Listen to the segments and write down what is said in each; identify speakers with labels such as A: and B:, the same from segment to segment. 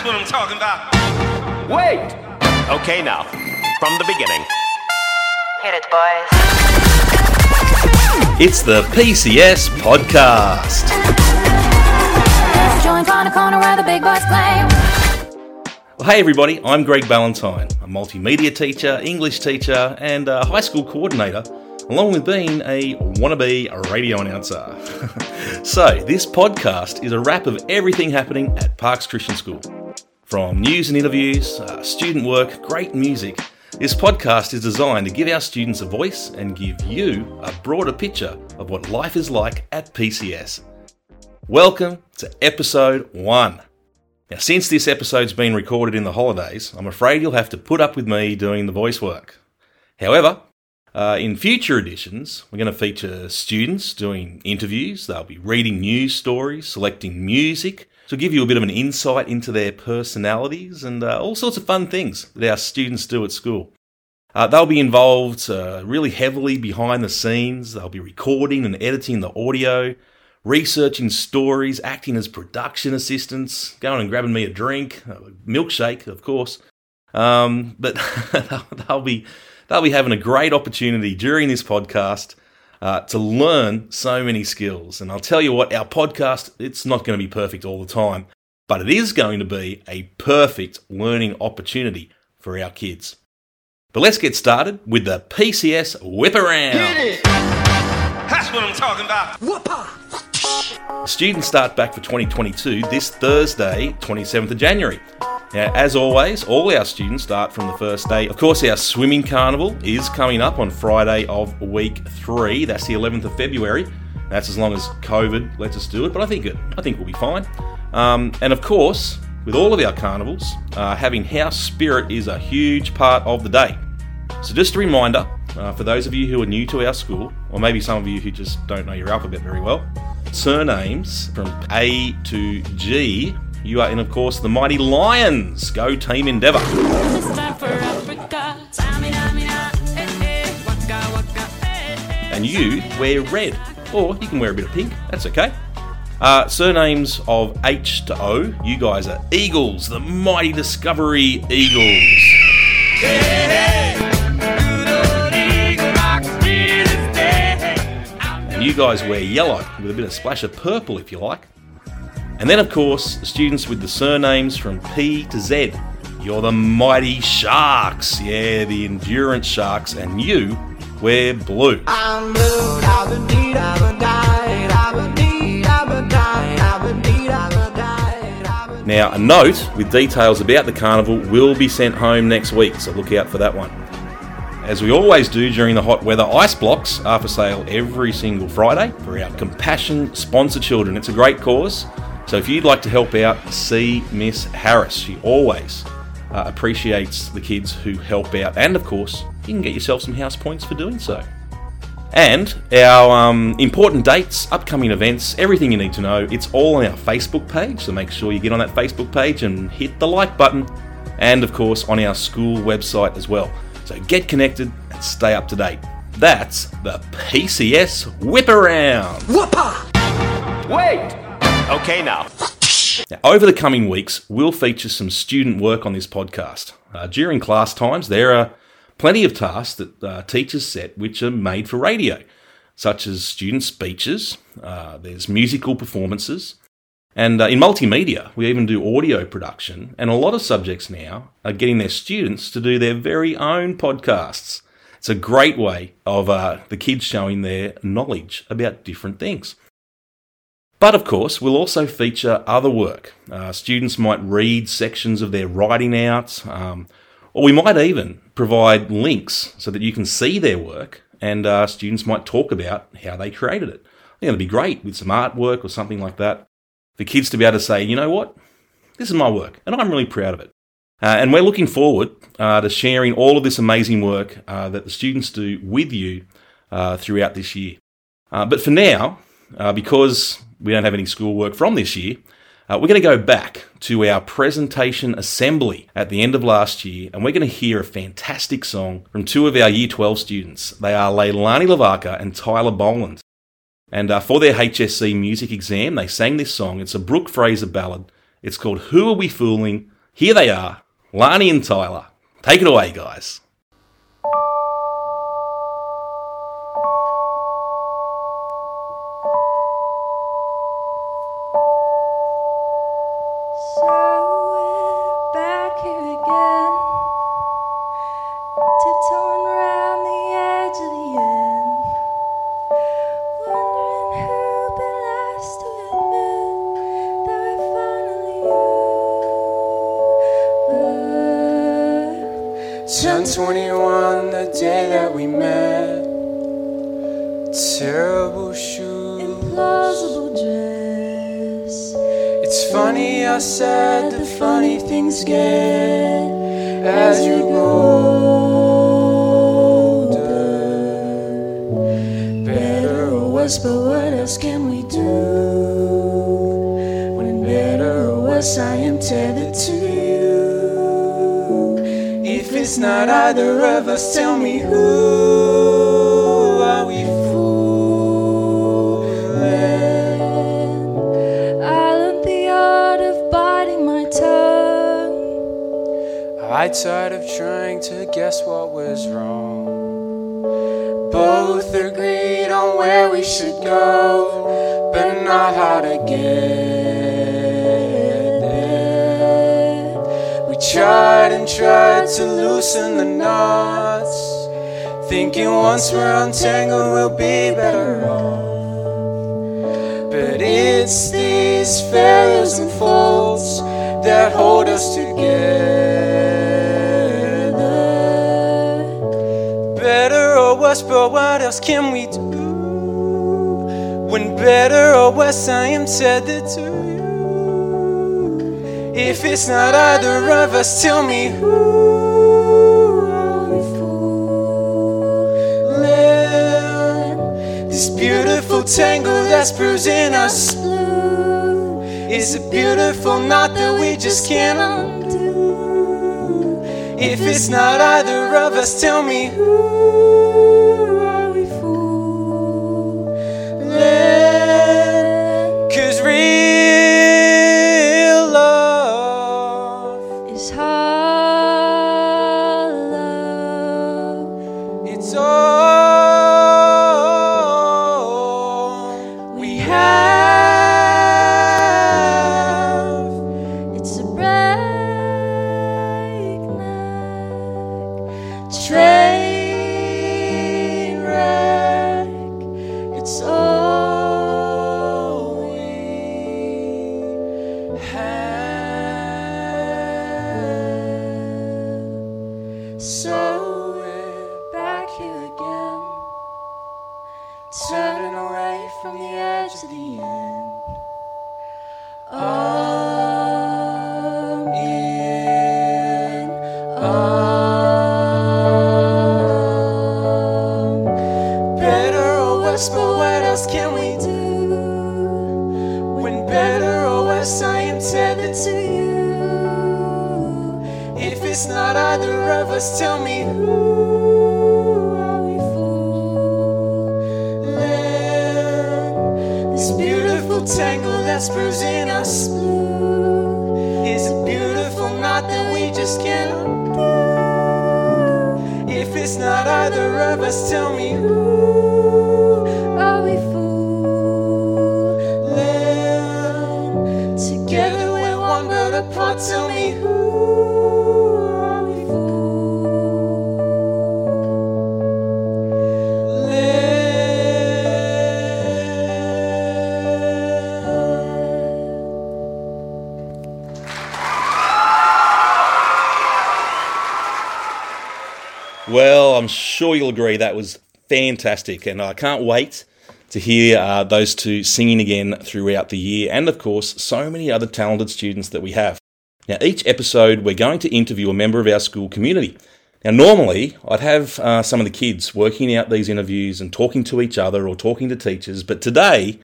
A: That's what I'm talking about.
B: Wait! Okay, now, from the beginning.
C: Hit it, boys.
D: It's the PCS Podcast.
E: Join corner corner where the big boys play.
D: Well, hey, everybody, I'm Greg Ballantyne, a multimedia teacher, English teacher, and a high school coordinator, along with being a wannabe radio announcer. so, this podcast is a wrap of everything happening at Parkes Christian School. From news and interviews, uh, student work, great music, this podcast is designed to give our students a voice and give you a broader picture of what life is like at PCS. Welcome to episode one. Now, since this episode's been recorded in the holidays, I'm afraid you'll have to put up with me doing the voice work. However, uh, in future editions, we're going to feature students doing interviews. They'll be reading news stories, selecting music to give you a bit of an insight into their personalities and uh, all sorts of fun things that our students do at school. Uh, they'll be involved uh, really heavily behind the scenes. They'll be recording and editing the audio, researching stories, acting as production assistants, going and grabbing me a drink, a milkshake, of course. Um, but they'll be they'll be having a great opportunity during this podcast uh, to learn so many skills. And I'll tell you what, our podcast it's not going to be perfect all the time, but it is going to be a perfect learning opportunity for our kids. But let's get started with the PCS whip around.
A: That's what I'm talking about.
D: Students start back for 2022 this Thursday, 27th of January. Now, as always, all our students start from the first day. Of course, our swimming carnival is coming up on Friday of week three. That's the 11th of February. That's as long as COVID lets us do it, but I think it, I think we'll be fine. Um, and of course, with all of our carnivals, uh, having house spirit is a huge part of the day. So, just a reminder uh, for those of you who are new to our school, or maybe some of you who just don't know your alphabet very well, surnames from A to G. You are in, of course, the mighty Lions. Go Team Endeavour. And you wear red, or you can wear a bit of pink. That's okay. Uh, surnames of H to O. You guys are Eagles, the mighty Discovery Eagles. And you guys wear yellow with a bit of splash of purple if you like. And then, of course, students with the surnames from P to Z. You're the mighty Sharks. Yeah, the Endurance Sharks. And you wear blue.
F: I'm blue,
D: Now, a note with details about the carnival will be sent home next week, so look out for that one. As we always do during the hot weather, ice blocks are for sale every single Friday for our Compassion Sponsor Children. It's a great cause, so if you'd like to help out, see Miss Harris. She always uh, appreciates the kids who help out, and of course, you can get yourself some house points for doing so. And our um, important dates, upcoming events, everything you need to know, it's all on our Facebook page. So make sure you get on that Facebook page and hit the like button. And of course, on our school website as well. So get connected and stay up to date. That's the PCS Whip Around. Whoopah!
B: Wait! Okay, now.
D: Now, over the coming weeks, we'll feature some student work on this podcast. Uh, during class times, there are plenty of tasks that uh, teachers set which are made for radio, such as student speeches, uh, there's musical performances, and uh, in multimedia, we even do audio production, and a lot of subjects now are getting their students to do their very own podcasts. It's a great way of uh, the kids showing their knowledge about different things. But of course, we'll also feature other work. Uh, students might read sections of their writing out, um, or we might even provide links so that you can see their work and uh, students might talk about how they created it. I think it'd be great with some artwork or something like that for kids to be able to say, you know what, this is my work and I'm really proud of it. Uh, and we're looking forward uh, to sharing all of this amazing work uh, that the students do with you uh, throughout this year. But for now, because we don't have any schoolwork from this year, uh, we're going to go back to our presentation assembly at the end of last year, and we're going to hear a fantastic song from two of our Year 12 students. They are Leilani Lavaka and Tyler Boland. And uh, for their HSC music exam, they sang this song. It's a Brooke Fraser ballad. It's called Who Are We Fooling? Here they are, Lani and Tyler. Take it away, guys.
F: Sad the funny things get as you grow older. Better or worse, but what else can we do? When better or worse, I am tethered to you. If it's not either of us, tell me who
G: I
F: tired of trying to guess what was wrong. Both agreed on where we should go, but not how to get there. We tried and tried to loosen the knots, thinking once we're untangled we'll be better off. But it's these failures and faults that hold us together. Worse, but what else can we do? When better or worse, I am tethered to you. If it's not either of us, tell me who? This beautiful tangle that's bruising us blue is a beautiful knot that we just can't undo. If it's not either of us, tell me who
G: either of us, tell me who are we fooling? This beautiful tangle that's bruising us blue is a beautiful knot that we just can't undo. If it's not either of us, tell me who are we fooling? Together we're one but apart. Tell me
D: Well, I'm sure you'll agree that was fantastic, and I can't wait to hear uh, those two singing again throughout the year, and of course, so many other talented students that we have. Now, each episode, we're going to interview a member of our school community. Now, normally, I'd have uh, some of the kids working out these interviews and talking to each other or talking to teachers, but today,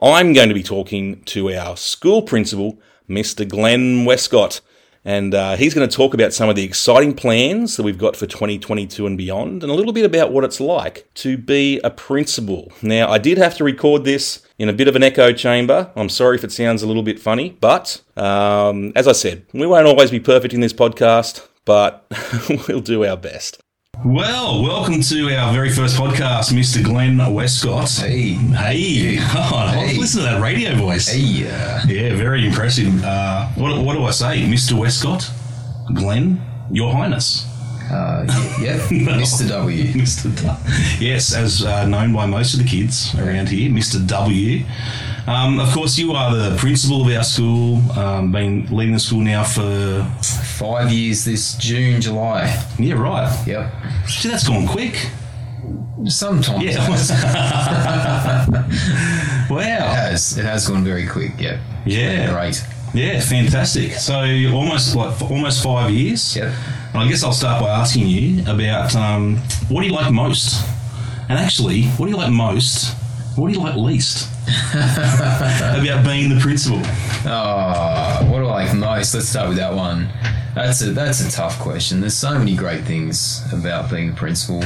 D: I'm going to be talking to our school principal, Mr. Glenn Westcott. And uh, he's going to talk about some of the exciting plans that we've got for 2022 and beyond, and a little bit about what it's like to be a principal. Now, I did have to record this in a bit of an echo chamber. I'm sorry if it sounds a little bit funny, but um, as I said, we won't always be perfect in this podcast, but we'll do our best. Well, welcome to our very first podcast, Mr. Glenn Westcott.
H: Hey.
D: Hey, oh,
H: Hey.
D: listen to that radio voice.
H: Hey, uh,
D: Yeah, very impressive. Uh, what, what do I say, Mr. Westcott? Glenn, Your Highness.
H: Uh, yeah, Mr. W.
D: Mr. W. Yes, as uh, known by most of the kids around here, Mr. W. Um, of course, you are the principal of our school, um, been leading the school now for.
H: Five years this June, July.
D: Yeah, right.
H: Yep.
D: Gee, that's gone quick.
H: Sometimes
D: Yeah.
H: it has. It
D: wow.
H: has. It has gone very quick. Yep.
D: Yeah.
H: Great.
D: Yeah, fantastic. So almost like almost five years.
H: Yep.
D: And I guess I'll start by asking you about um, what do you like most, and actually, what do you like most? What do you like least about being the principal?
H: Oh, what do I like most? Let's start with that one. That's a that's a tough question. There's so many great things about being a principal.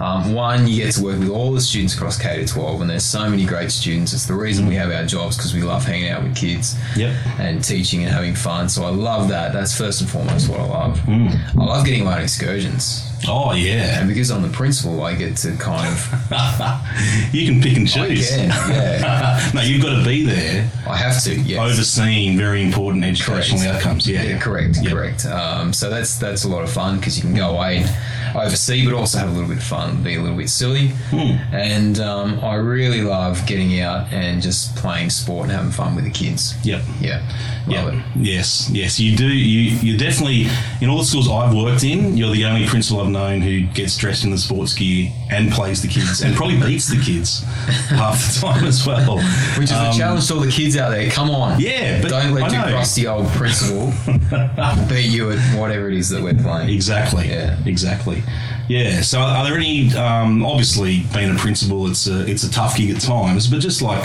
H: Um, one, you get to work with all the students across K to 12, and there's so many great students. It's the reason we have our jobs because we love hanging out with kids
D: Yep.
H: and teaching and having fun. So I love that. That's first and foremost what I love. I love getting my own excursions,
D: Oh yeah,
H: and because I'm the principal, I get to kind of
D: you can pick and
H: I
D: choose.
H: can, yeah,
D: no, you've got to be there,
H: I have to. Yes.
D: overseeing very important educational
H: Correct.
D: outcomes. Yeah,
H: Yeah, correct,
D: Yep.
H: correct. Um, so that's that's a lot of fun because you can go away and oversee, but also have a little bit of fun, be a little bit silly.
D: Hmm.
H: And um, I really love getting out and just playing sport and having fun with the kids.
D: Yep.
H: Yeah, love
D: Yeah.
H: it.
D: Yes. Yes. You do. You. You definitely. In all the schools I've worked in, you're the only principal I've known who gets dressed in the sports gear and plays the kids, and probably beats the kids half the time as well.
H: Which is
D: Um,
H: a challenge to all the kids out there. Come on,
D: Yeah, but
H: don't let your crusty old principal beat you at whatever it is that we're playing.
D: Exactly.
H: Yeah.
D: Exactly. Yeah. So, are there any? Um, obviously, being a principal, it's a it's a tough gig at times, but just like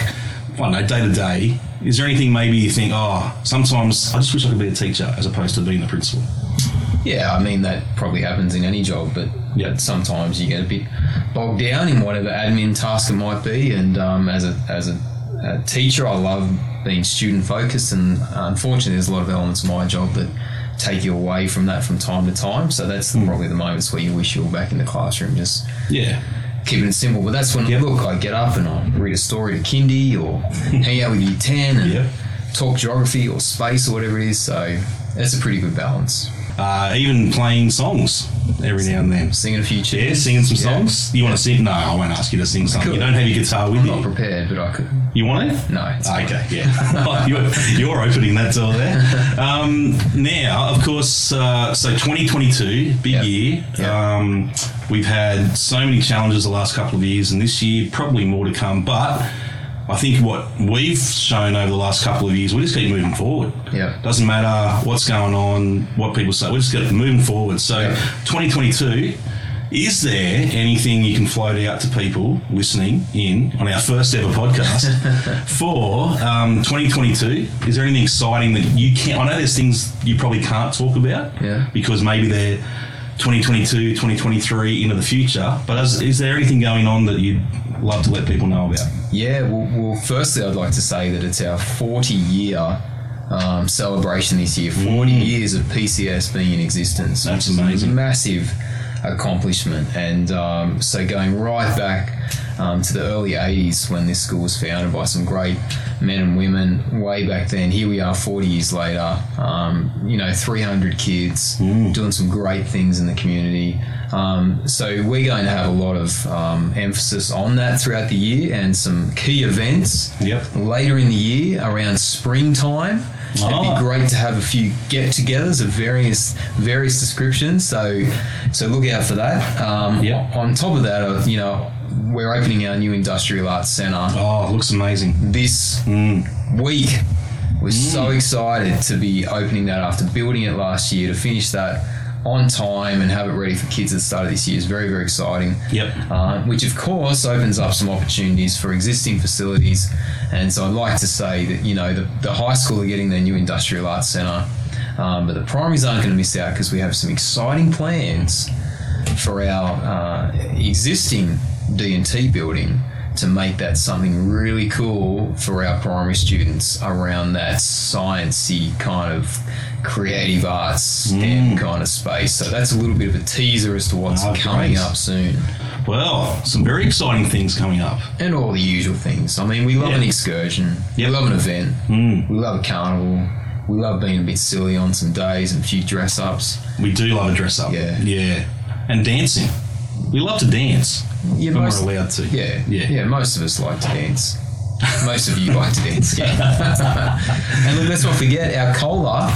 D: I don't know, day to day, is there anything maybe you think, oh, sometimes I just wish I could be a teacher as opposed to being the principal?
H: Yeah, I mean that probably happens in any job, but
D: Yeah.
H: sometimes you get a bit bogged down in whatever admin task it might be. And um, as a as a, a teacher, I love being student focused, and unfortunately, there's a lot of elements of my job that take you away from that from time to time. So that's
D: Hmm.
H: probably the moments where you wish you were back in the classroom, just
D: Yeah.
H: keeping it simple. But that's when
D: Yep.
H: look, I get up and I read a story to kindy or hang out with year ten and
D: Yep.
H: talk geography or space or whatever it is. So it's a pretty good balance.
D: Uh, even playing songs every now and then.
H: Singing a few tunes.
D: Yeah, singing some
H: Yeah.
D: songs. You want to sing? No, I won't ask you to sing something. You don't have your guitar with
H: I'm not prepared, but I could.
D: You want it?
H: No.
D: Okay, yeah. you're, you're opening that door there. Um, now, of course, uh, so 2022, big
H: Yep.
D: year.
H: Yep.
D: Um, we've had so many challenges the last couple of years, and this year probably more to come. But I think what we've shown over the last couple of years, we just keep moving forward.
H: Yep.
D: Doesn't matter what's going on, what people say, we just keep moving forward. So,
H: Yep.
D: 2022. Is there anything you can float out to people listening in on our first ever podcast for um, 2022? Is there anything exciting that you can't? I know there's things you probably can't talk about
H: Yeah.
D: because maybe they're 2022, 2023 into the future. But is, is there anything going on that you'd love to let people know about?
H: Yeah, well, well, firstly, I'd like to say that it's our 40 year um, celebration this year. 40 years of PCS being in existence.
D: Mm. That's amazing.
H: Massive accomplishment. And um, so going right back um, to the early 80s when this school was founded by some great men and women way back then. Here we are 40 years later, um, you know, 300 kids
D: Mm.
H: doing some great things in the community. Um, so we're going to have a lot of um, emphasis on that throughout the year and some key events
D: Yep.
H: later in the year around springtime. It'd
D: Ah.
H: be great to have a few get-togethers of various various descriptions. So, so look out for that. Um. On top of that, uh, you know, we're opening our new industrial arts centre
D: Oh, it looks amazing.
H: this
D: Mm.
H: week. We're so excited to be opening that after building it last year to finish that on time and have it ready for kids at the start of this year is very, very exciting.
D: Yep.
H: Uh, which, of course, opens up some opportunities for existing facilities. And so I'd like to say that, you know, the, the high school are getting their new industrial arts centre. Um, but the primaries aren't going to miss out because we have some exciting plans for our uh, existing D&T building to make that something really cool for our primary students around that sciencey kind of creative arts STEM kind of space. So that's a little bit of a teaser as to what's
D: Ah,
H: coming
D: great.
H: up soon.
D: Well, some very exciting things coming up.
H: And all the usual things. I mean, we love
D: Yeah.
H: an excursion.
D: Yep.
H: We love an event.
D: Mm.
H: We love a carnival. We love being a bit silly on some days and a few dress ups.
D: We do love a dress up.
H: Yeah.
D: Yeah. And dancing. We love to dance.
H: Yeah,
D: when
H: most-
D: we're allowed to.
H: Yeah,
D: Yeah.
H: yeah. Most of us like to dance. Most of you like to dance. Yeah. and look, let's not forget our cola.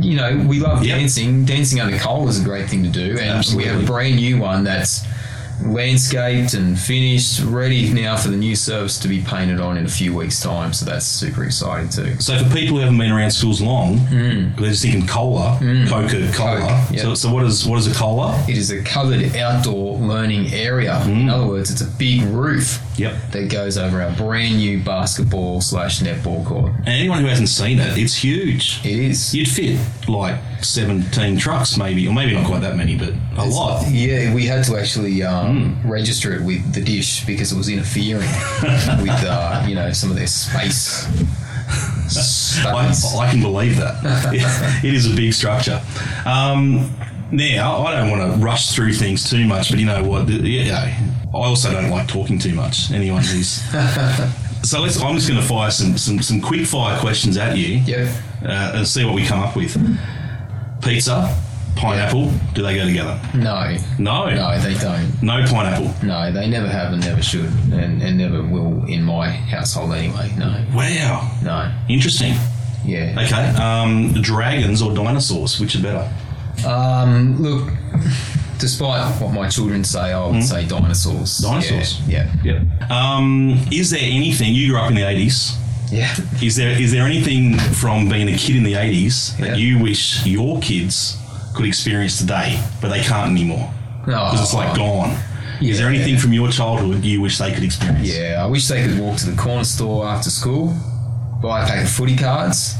H: You know, we love
D: Yep.
H: dancing. Dancing under cola is a great thing to do, and we have a brand new one that's landscaped and finished, ready now for the new service to be painted on in a few weeks' time. So that's super exciting too.
D: So for people who haven't been around schools long, they're just thinking cola, Coca Cola.
H: Mm. Yeah.
D: So, so what is what is a cola?
H: It is a covered outdoor learning area. In other words, it's a big roof
D: Yep.
H: that goes over our brand new basketball slash netball court.
D: And anyone who hasn't seen it, it's huge.
H: It is.
D: You'd fit like 17 trucks, maybe, or maybe not quite that many, but a lot.
H: Yeah, we had to actually um, register it with the dish because it was interfering with uh, you know some of their space
D: I. I can believe that. it is a big structure. Um, now, I don't want to rush through things too much, but you know what? the- You know, I also don't like talking too much. Anyone who's so let's. I'm just going to fire some some some quick fire questions at you.
H: Yep.
D: Uh, and see what we come up with. Pizza, pineapple. Do they go together?
H: No,
D: No.
H: no, they don't.
D: No pineapple.
H: No, they never have and never should, and, and never will in my household anyway. No,
D: Wow.
H: no.
D: Interesting.
H: Yeah.
D: Okay. Um, dragons or dinosaurs? Which are better?
H: Um, look, despite what my children say, I would say dinosaurs.
D: Dinosaurs.
H: Yeah.
D: Yeah. Um, is there anything you grew up in the eighties?
H: Yeah.
D: Is there is there anything from being a kid in the eighties that
H: Yeah.
D: you wish your kids could experience today, but they can't anymore
H: No.
D: because it's like gone? Is there
H: Yeah.
D: anything from your childhood you wish they could experience?
H: Yeah, I wish they could walk to the corner store after school, buy a pack of footy cards,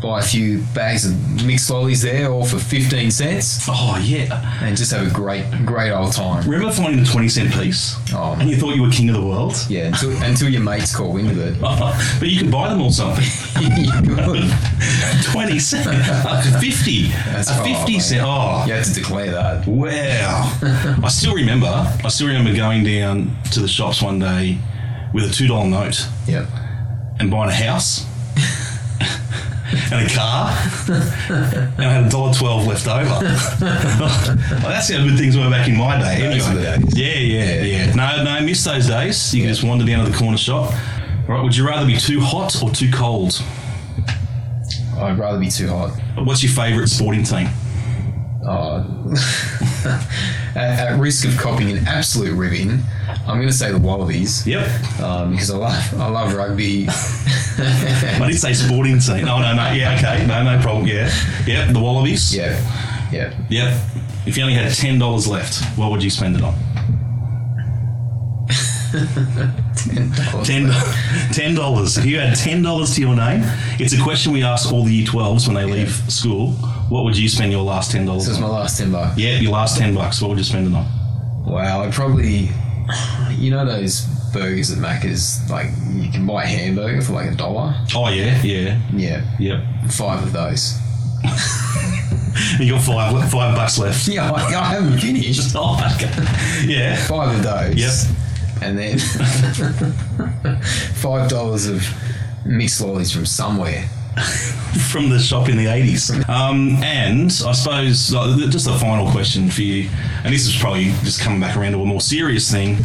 H: buy a few bags of mixed lollies there, all for 15 cents,
D: Oh yeah.
H: and just have a great, great old time.
D: Remember finding the twenty cent piece,
H: Oh.
D: and you thought you were king of the world?
H: Yeah, until, until your mates call into it.
D: but you could buy them all something.
H: You could.
D: 20 cent, a 50,
H: That's-
D: a
H: oh,
D: 50
H: man.
D: cent. Oh,
H: You had to declare that.
D: Wow. I still remember, I still remember going down to the shops one day with a $2 note
H: Yep.
D: and buying a house and a car and I had a dollar twelve left over. Well, that's how good things were back in my day. Anyway. Yeah, yeah, yeah. No, no, I miss those days. You could just wander down to the corner shop. All right, would you rather be too hot or too cold?
H: I'd rather be too hot.
D: What's your favourite sporting team?
H: Uh, at, at risk of copying an absolute ribbing, I'm going to say the Wallabies.
D: Yep.
H: Um, because I love I love rugby.
D: I did say sporting team. No, no, no. Yeah, okay. No, no problem. Yeah. Yep, the Wallabies.
H: yeah, yeah.
D: Yep. If you only had ten dollars left, what would you spend it on? Ten ten dollars. If you had ten dollars to your name, it's a question we ask all the year twelves when they leave school. What would you spend your last ten dollars
H: This is my last ten bucks.
D: Yeah, your last ten bucks. What would you spend it on?
H: Wow, I'd probably, you know, those burgers at Macca's, like you can buy a hamburger for like a dollar.
D: Oh yeah, yeah,
H: Yeah,
D: yep.
H: five of those.
D: You got five five bucks left.
H: Yeah, I, I haven't finished.
D: Oh, okay. Yeah.
H: Five of those.
D: Yep.
H: And then five dollars of mixed lollies from somewhere.
D: from the shop in the 80s. Um, and I suppose, uh, just a final question for you, and this is probably just coming back around to a more serious thing.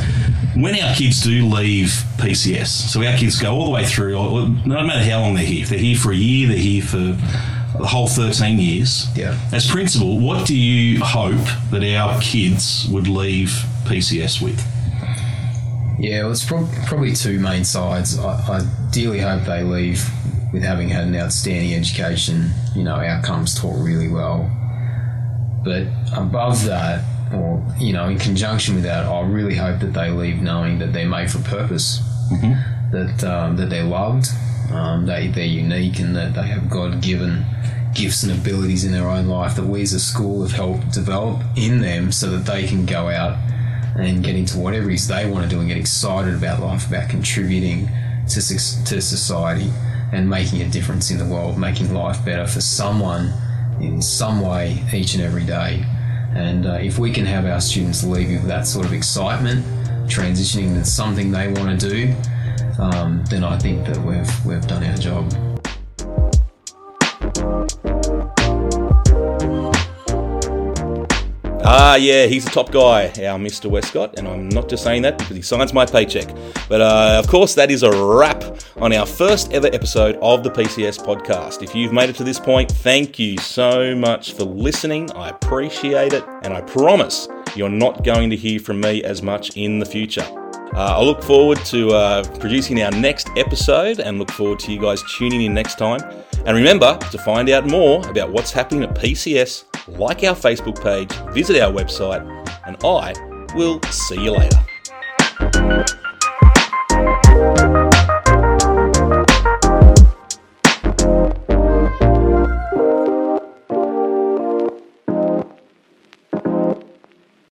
D: When our kids do leave PCS, so our kids go all the way through, or- no matter how long they're here, if they're here for a year, they're here for the whole 13 years.
H: Yeah.
D: As principal, what do you hope that our kids would leave PCS with?
H: Yeah, well, it's prob- probably two main sides. I, I ideally hope they leave with having had an outstanding education, you know, outcomes taught really well. But above that, or, you know, in conjunction with that, I really hope that they leave knowing that they're made for purpose, that, um, that they're loved, um, they, they're unique, and that they have God given gifts and abilities in their own life that we as a school have helped develop in them so that they can go out and get into whatever it is they want to do and get excited about life, about contributing to, to society and making a difference in the world, making life better for someone in some way each and every day. And uh, if we can have our students leave with that sort of excitement, transitioning into something they want to do, um, then I think that we've we've done our job.
D: Ah, yeah, he's the top guy, our Mr. Westcott, and I'm not just saying that because he signs my paycheck. But uh, of course, that is a wrap on our first ever episode of the PCS podcast. If you've made it to this point, thank you so much for listening. I appreciate it, and I promise you're not going to hear from me as much in the future. Uh, I look forward to uh, producing our next episode and look forward to you guys tuning in next time. And remember to find out more about what's happening at PCS, like our Facebook page, visit our website, and I will see you later.